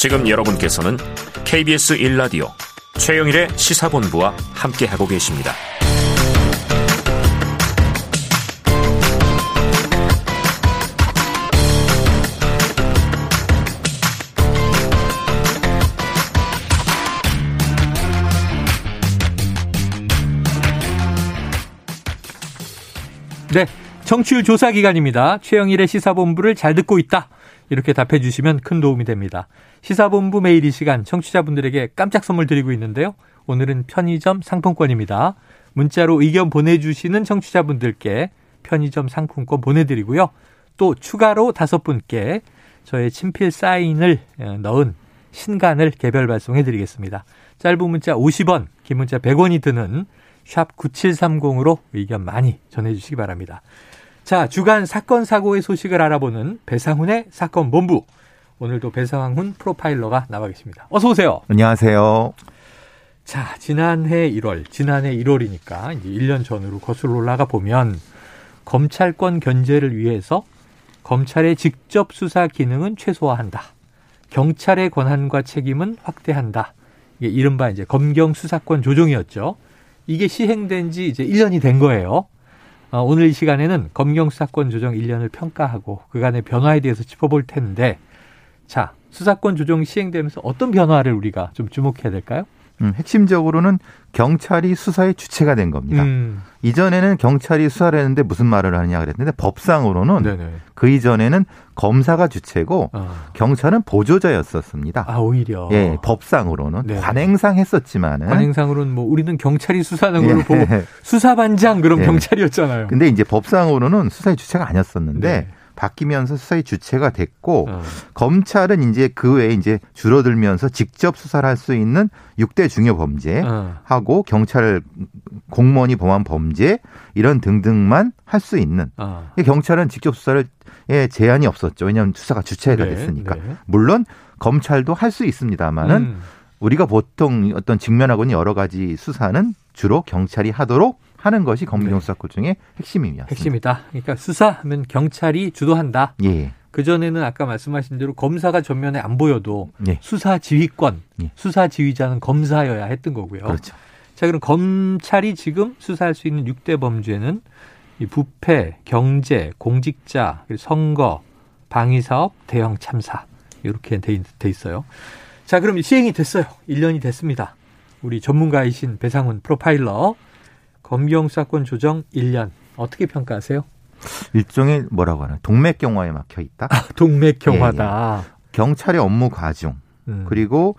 지금 여러분께서는 KBS 1라디오 최영일의 시사본부와 함께하고 계십니다. 네. 청취율 조사 기간입니다. 최영일의 시사본부를 잘 듣고 있다. 이렇게 답해 주시면 큰 도움이 됩니다. 시사본부 매일 이 시간 청취자분들에게 깜짝 선물 드리고 있는데요. 오늘은 편의점 상품권입니다. 문자로 의견 보내주시는 청취자분들께 편의점 상품권 보내드리고요. 또 추가로 다섯 분께 저의 친필 사인을 어, 넣은 신간을 개별 발송해 드리겠습니다. 짧은 문자 50원, 긴 문자 100원이 드는 샵 9730으로 의견 많이 전해주시기 바랍니다. 자, 주간 사건 사고의 소식을 알아보는 배상훈의 사건 본부. 오늘도 배상훈 프로파일러가 나와 계십니다. 어서 오세요. 안녕하세요. 자, 지난해 1월, 지난해 1월이니까 이제 1년 전으로 거슬러 올라가 보면 검찰권 견제를 위해서 검찰의 직접 수사 기능은 최소화한다. 경찰의 권한과 책임은 확대한다. 이게 이른바 이제 검경 수사권 조정이었죠. 이게 시행된 지 이제 1년이 된 거예요. 어, 오늘 이 시간에는 검경 수사권 조정 1년을 평가하고 그간의 변화에 대해서 짚어볼 텐데 자, 수사권 조정 시행되면서 어떤 변화를 우리가 좀 주목해야 될까요? 음, 핵심적으로는 경찰이 수사의 주체가 된 겁니다. 음. 이전에는 경찰이 수사를 했는데 무슨 말을 하느냐 그랬는데 법상으로는 네네. 그 이전에는 검사가 주체고 어. 경찰은 보조자였었습니다. 아, 오히려. 예, 법상으로는 네. 관행상 했었지만은 관행상으로는 뭐 우리는 경찰이 수사하는 예. 걸로 보고 수사반장 그럼 예. 경찰이었잖아요. 근데 이제 법상으로는 수사의 주체가 아니었었는데 네. 바뀌면서 수사의 주체가 됐고 어. 검찰은 이제 그 외에 이제 줄어들면서 직접 수사를 할 수 있는 6대 중요 범죄 어. 하고 경찰 공무원이 범한 범죄 이런 등등만 할 수 있는 어. 경찰은 직접 수사를 에 제한이 없었죠. 왜냐하면 수사가 주체가 네, 됐으니까. 네. 물론 검찰도 할 수 있습니다만은 음. 우리가 보통 어떤 직면하고는 여러 가지 수사는 주로 경찰이 하도록 하는 것이 검경 수사권 중의 핵심입니다. 핵심이다. 그러니까 수사하면 경찰이 주도한다. 예. 그 전에는 아까 말씀하신 대로 검사가 전면에 안 보여도 예. 수사 지휘권, 예. 수사 지휘자는 검사여야 했던 거고요. 그렇죠. 자, 그럼 검찰이 지금 수사할 수 있는 6대 범죄는 이 부패, 경제, 공직자, 선거, 방위사업, 대형 참사 이렇게 돼 있어요. 자, 그럼 시행이 됐어요. 1년이 됐습니다. 우리 전문가이신 배상훈 프로파일러 검경 수사권 조정 1년 어떻게 평가하세요? 일종의 뭐라고 하나 동맥경화에 막혀 있다. 동맥경화다. 경찰의 업무 과중 음. 그리고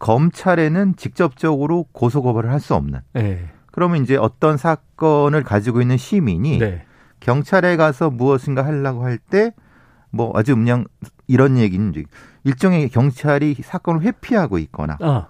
검찰에는 직접적으로 고소고발을 할 수 없는. 네. 그러면 이제 어떤 사건을 가지고 있는 시민이 네. 경찰에 가서 무엇인가 하려고 할 때 뭐 아주 그냥 이런 얘기는 일종의 경찰이 사건을 회피하고 있거나 어,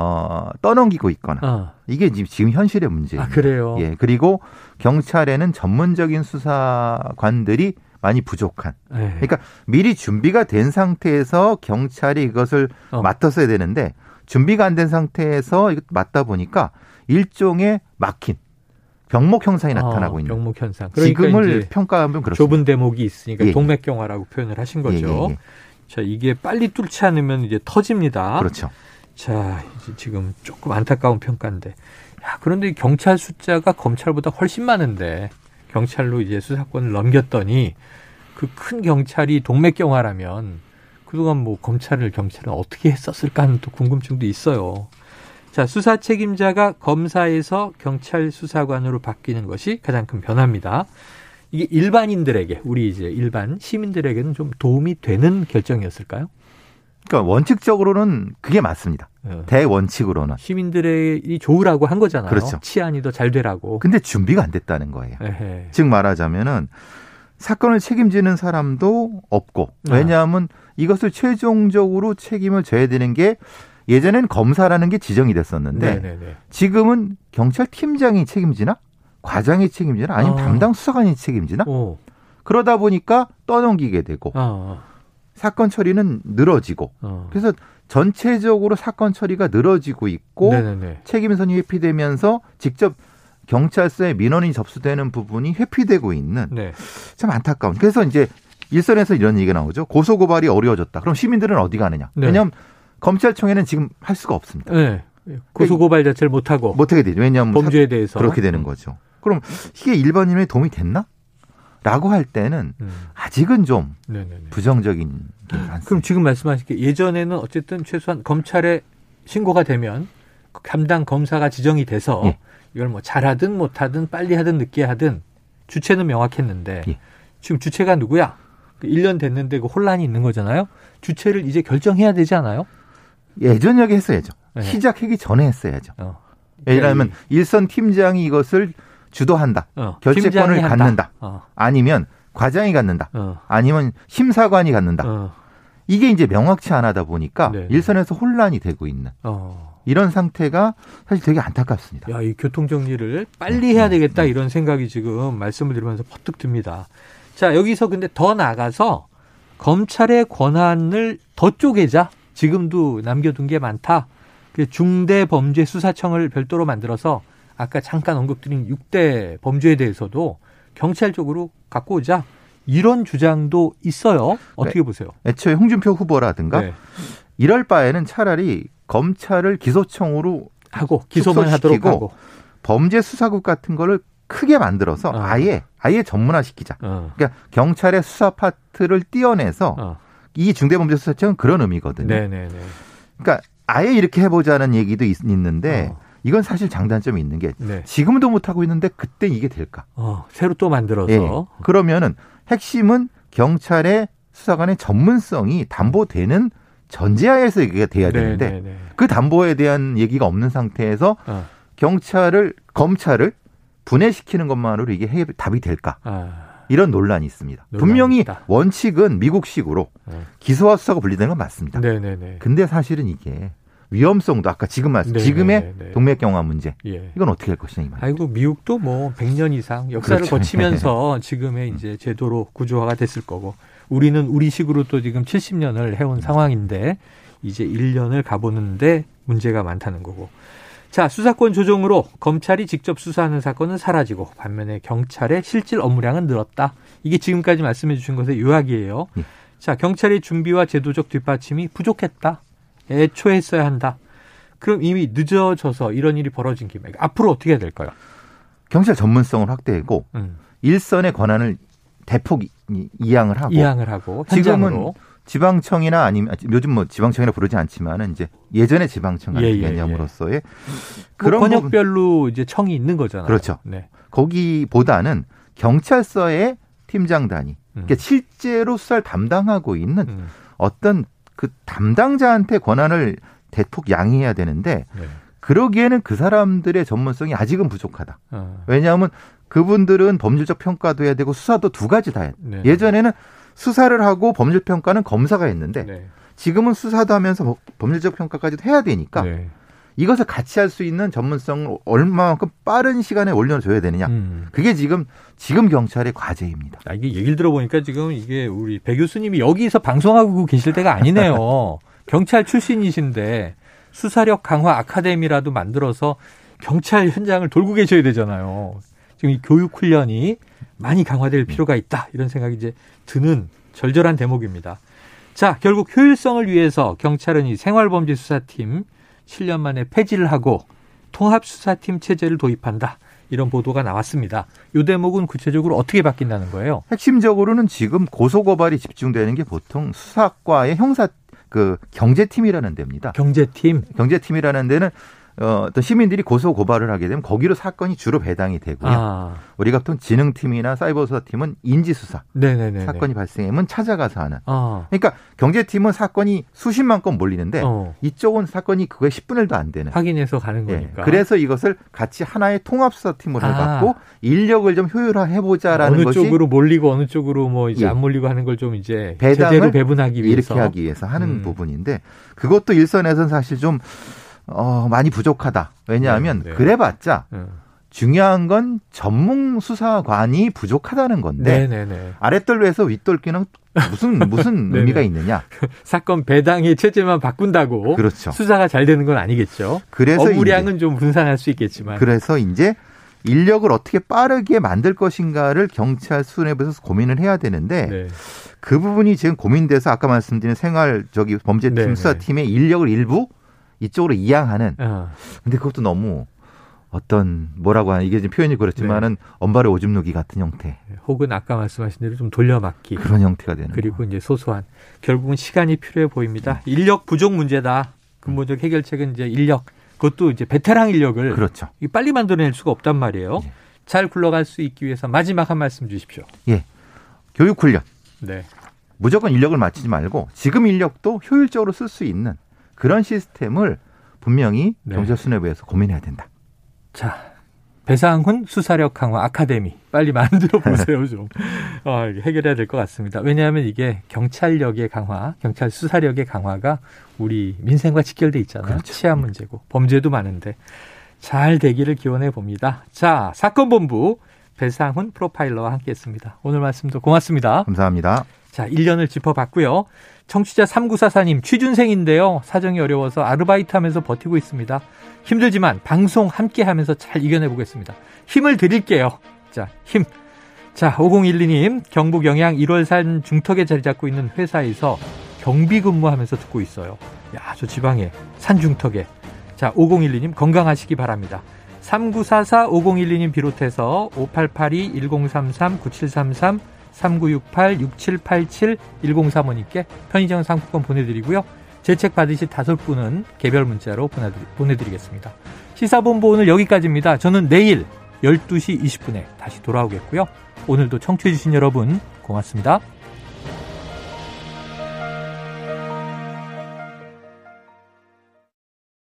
어 떠넘기고 있거나 어. 이게 지금 현실의 문제예요. 아, 그래요? 예. 그리고 경찰에는 전문적인 수사관들이 많이 부족한. 네. 그러니까 미리 준비가 된 상태에서 경찰이 이것을 어. 맡았어야 되는데 준비가 안 된 상태에서 이거 맡다 보니까 일종의 막힌 병목 형상이 나타나고 어, 있는. 병목 현상. 그러니까 지금을 평가하면 그렇습니다. 좁은 대목이 있으니까 예, 예. 동맥경화라고 표현을 하신 거죠. 예, 예, 예. 자, 이게 빨리 뚫지 않으면 이제 터집니다. 그렇죠. 자, 이제 지금 조금 안타까운 평가인데. 야, 그런데 이 경찰 숫자가 검찰보다 훨씬 많은데 경찰로 이제 수사권을 넘겼더니 그 큰 경찰이 동맥경화라면 그동안 뭐 검찰을 경찰은 어떻게 했었을까 하는 또 궁금증도 있어요. 자, 수사 책임자가 검사에서 경찰 수사관으로 바뀌는 것이 가장 큰 변화입니다. 이게 일반인들에게, 우리 이제 일반 시민들에게는 좀 도움이 되는 결정이었을까요? 그러니까 원칙적으로는 그게 맞습니다. 어. 대원칙으로는. 시민들이 좋으라고 한 거잖아요. 그렇죠. 치안이 더 잘 되라고. 근데 준비가 안 됐다는 거예요. 에헤. 즉 말하자면은 사건을 책임지는 사람도 없고 아. 왜냐하면 이것을 최종적으로 책임을 져야 되는 게 예전엔 검사라는 게 지정이 됐었는데 네네네. 지금은 경찰 팀장이 책임지나 과장이 책임지나 아니면 아. 담당 수사관이 책임지나 오. 그러다 보니까 떠넘기게 되고 어, 사건 처리는 늘어지고 어. 그래서 전체적으로 사건 처리가 늘어지고 있고 네네네. 책임선이 회피되면서 직접 경찰서에 민원이 접수되는 부분이 회피되고 있는 네. 참 안타까운. 그래서 이제 일선에서 이런 얘기가 나오죠. 고소 고발이 어려워졌다. 그럼 시민들은 어디 가느냐? 네. 왜냐하면 검찰청에는 지금 할 수가 없습니다. 네. 고소 고발 자체를 못 하고 못 하게 되죠. 왜냐하면 범죄에 대해서 그렇게 되는 거죠. 그럼 이게 일반인의 도움이 됐나? 라고 할 때는 음. 아직은 좀 네네네. 부정적인. 그럼 지금 말씀하신 게 예전에는 어쨌든 최소한 검찰에 신고가 되면 그 담당 검사가 지정이 돼서 예. 이걸 뭐 잘하든 못하든 빨리 하든 늦게 하든 주체는 명확했는데 예. 지금 주체가 누구야? 1년 됐는데 그 혼란이 있는 거잖아요. 주체를 이제 결정해야 되지 않아요? 예전역에 했어야죠. 네. 시작하기 전에 했어야죠. 어. 왜냐하면 일선 팀장이 이것을 주도한다. 어, 결재권을. 갖는다. 어, 아니면 과장이 갖는다. 어, 아니면 심사관이 갖는다. 어, 이게 이제 명확치 않하다 보니까 네. 일선에서 혼란이 되고 있는 어. 이런 상태가 사실 되게 안타깝습니다. 야, 이 교통 정리를 빨리 해야 되겠다 이런 생각이 지금 말씀을 들으면서 퍼뜩 듭니다. 자, 여기서 근데 더 나가서 검찰의 권한을 더 쪼개자. 지금도 남겨둔 게 많다. 그 중대범죄수사청을 별도로 만들어서 아까 잠깐 언급드린 6대 범죄에 대해서도 경찰 쪽으로 갖고 오자. 이런 주장도 있어요. 어떻게 보세요? 애초에 홍준표 후보라든가 네. 이럴 바에는 차라리 검찰을 기소청으로 하고 기소만 하도록 하고. 범죄 수사국 같은 거를 크게 만들어서 어. 아예 아예 전문화시키자. 어, 그러니까 경찰의 수사 파트를 띄어내서 어. 이 중대범죄수사청은 그런 의미거든요. 네네네. 그러니까 아예 이렇게 해보자는 얘기도 있, 는데 어. 이건 사실 장단점이 있는 게 네. 지금도 못 하고 있는데 그때 이게 될까? 어, 새로 또 만들어서. 예. 그러면은 핵심은 경찰의 수사관의 전문성이 담보되는 전제하에서 이게 돼야 되는데 네네네. 그 담보에 대한 얘기가 없는 상태에서 어. 경찰을 검찰을 분해시키는 것만으로 이게 해, 답이 될까? 아, 이런 논란이 있습니다. 논란이 분명히 있다. 원칙은 미국식으로 네. 기소와 수사가 분리되는 건 맞습니다. 네네네. 근데 사실은 이게 위험성도 아까 지금 말씀 네, 지금의 네, 네. 동맥 경화 문제 예. 이건 어떻게 할 것이냐 이. 아이고 미국도 뭐 100년 이상 역사를 그렇죠. 거치면서 지금의 이제 제도로 구조화가 됐을 거고 우리는 우리식으로 또 지금 70년을 해온 상황인데 이제 1년을 가보는데 문제가 많다는 거고. 자, 수사권 조정으로 검찰이 직접 수사하는 사건은 사라지고 반면에 경찰의 실질 업무량은 늘었다. 이게 지금까지 말씀해 주신 것의 요약이에요. 예. 자, 경찰의 준비와 제도적 뒷받침이 부족했다. 애초에 했어야 한다. 그럼 이미 늦어져서 이런 일이 벌어진 김에 앞으로 어떻게 해야 될까요? 경찰 전문성을 확대하고 음, 일선의 권한을 대폭 이- 이양을 하고 이양을 하고 지금은 현장으로 지방청이나 아니면 요즘 뭐 지방청이라 부르지 않지만은 이제 예전의 지방청 같은 예, 예, 개념으로서의 뭐 그런 부분 권역별로 이제 청이 있는 거잖아요. 그렇죠. 네. 거기보다는 경찰서의 팀장 단위 음. 그러니까 실제로 수사를 담당하고 있는 음, 어떤 그 담당자한테 권한을 대폭 양해해야 되는데 네. 그러기에는 그 사람들의 전문성이 아직은 부족하다. 어, 왜냐하면 그분들은 범죄적 평가도 해야 되고 수사도 두 가지 다 해. 네. 예전에는 수사를 하고 법률 평가는 검사가 했는데 네. 지금은 수사도 하면서 법- 법률적 평가까지도 해야 되니까 네. 이것을 같이 할 수 있는 전문성을 얼마만큼 빠른 시간에 올려줘야 되느냐. 음. 그게 지금 지금 경찰의 과제입니다. 아, 이게 얘기를 들어보니까 지금 이게 우리 배 교수님이 여기서 방송하고 계실 때가 아니네요. 경찰 출신이신데 수사력 강화 아카데미라도 만들어서 경찰 현장을 돌고 계셔야 되잖아요. 지금 이 교육 훈련이 많이 강화될 필요가 있다. 이런 생각이 이제 드는 절절한 대목입니다. 자, 결국 효율성을 위해서 경찰은 이 생활범죄 수사팀 7년 만에 폐지를 하고 통합수사팀 체제를 도입한다. 이런 보도가 나왔습니다. 이 대목은 구체적으로 어떻게 바뀐다는 거예요? 핵심적으로는 지금 고소고발이 집중되는 게 보통 수사과의 형사 그 경제팀이라는 데입니다. 경제팀. 경제팀이라는 데는 어, 어떤 시민들이 고소 고발을 하게 되면 거기로 사건이 주로 배당이 되고요. 아, 우리가 보통 지능팀이나 사이버수사팀은 인지수사 네네네. 사건이 발생하면 찾아가서 하는. 아, 그러니까 경제팀은 사건이 수십만 건 몰리는데 어, 이쪽은 사건이 그거에 10분의 1도 안 되는. 확인해서 가는 예, 거니까. 그래서 이것을 같이 하나의 통합수사팀으로 아. 해갖고 인력을 좀 효율화해보자라는 어느 것이 쪽으로 몰리고 어느 쪽으로 뭐 이제 예. 안 몰리고 하는 걸 좀 이제 배당을 제대로 배분하기 위해서 이렇게 하기 위해서 하는 음. 부분인데 그것도 일선에서는 사실 좀 어, 많이 부족하다. 왜냐하면 네, 네. 그래봤자 어. 중요한 건 전문 수사관이 부족하다는 건데 네네네. 아랫돌에서 윗돌기는 무슨 무슨. 의미가 있느냐? 사건 배당의 체제만 바꾼다고 그렇죠. 수사가 잘 되는 건 아니겠죠. 그래서 업무량은 좀 분산할 수 있겠지만. 이제, 그래서 이제 인력을 어떻게 빠르게 만들 것인가를 경찰 수뇌부에서 고민을 해야 되는데 네. 그 부분이 지금 고민돼서 아까 말씀드린 생활 저기 범죄팀 네, 네. 수사팀의 인력을 일부 이쪽으로 이양하는. 어. 근데 그것도 너무 어떤 뭐라고 하나 이게 지금 표현이 그렇지만은 네. 엄발의 오줌 누기 같은 형태. 혹은 아까 말씀하신 대로 좀 돌려막기 그런 형태가 되는. 그리고 거. 이제 소소한 결국은 시간이 필요해 보입니다. 네. 인력 부족 문제다. 근본적 해결책은 이제 인력. 그것도 이제 베테랑 인력을 그렇죠. 빨리 만들어낼 수가 없단 말이에요. 예. 잘 굴러갈 수 있기 위해서 마지막 한 말씀 주십시오. 예. 교육 훈련. 네. 무조건 인력을 맞추지 말고 지금 인력도 효율적으로 쓸 수 있는 그런 시스템을 분명히 네. 경찰 수뇌부에서 고민해야 된다. 자, 배상훈 수사력 강화 아카데미 빨리 만들어 보세요 좀 어, 해결해야 될 것 같습니다. 왜냐하면 이게 경찰력의 강화, 경찰 수사력의 강화가 우리 민생과 직결돼 있잖아요. 그렇죠. 치안 문제고 범죄도 많은데 잘 되기를 기원해 봅니다. 자, 사건 본부 배상훈 프로파일러와 함께했습니다. 오늘 말씀도 고맙습니다. 감사합니다. 자, 1년을 짚어봤고요. 청취자 3944님 취준생인데요. 사정이 어려워서 아르바이트 하면서 버티고 있습니다. 힘들지만 방송 함께 하면서 잘 이겨내 보겠습니다. 힘을 드릴게요. 자, 힘. 자, 5012님 경북 영양 1월산 중턱에 자리 잡고 있는 회사에서 경비 근무하면서 듣고 있어요. 야, 저 지방에 산 중턱에. 자, 5012님 건강하시기 바랍니다. 3944 5012님 비롯해서 5882-1033-9733 3968-6787-1035님께 편의점 상품권 보내드리고요. 재책 받으실 다섯 분은 개별 문자로 보내드리, 겠습니다 시사본부 오늘 여기까지입니다. 저는 내일 12시 20분에 다시 돌아오겠고요. 오늘도 청취해주신 여러분 고맙습니다.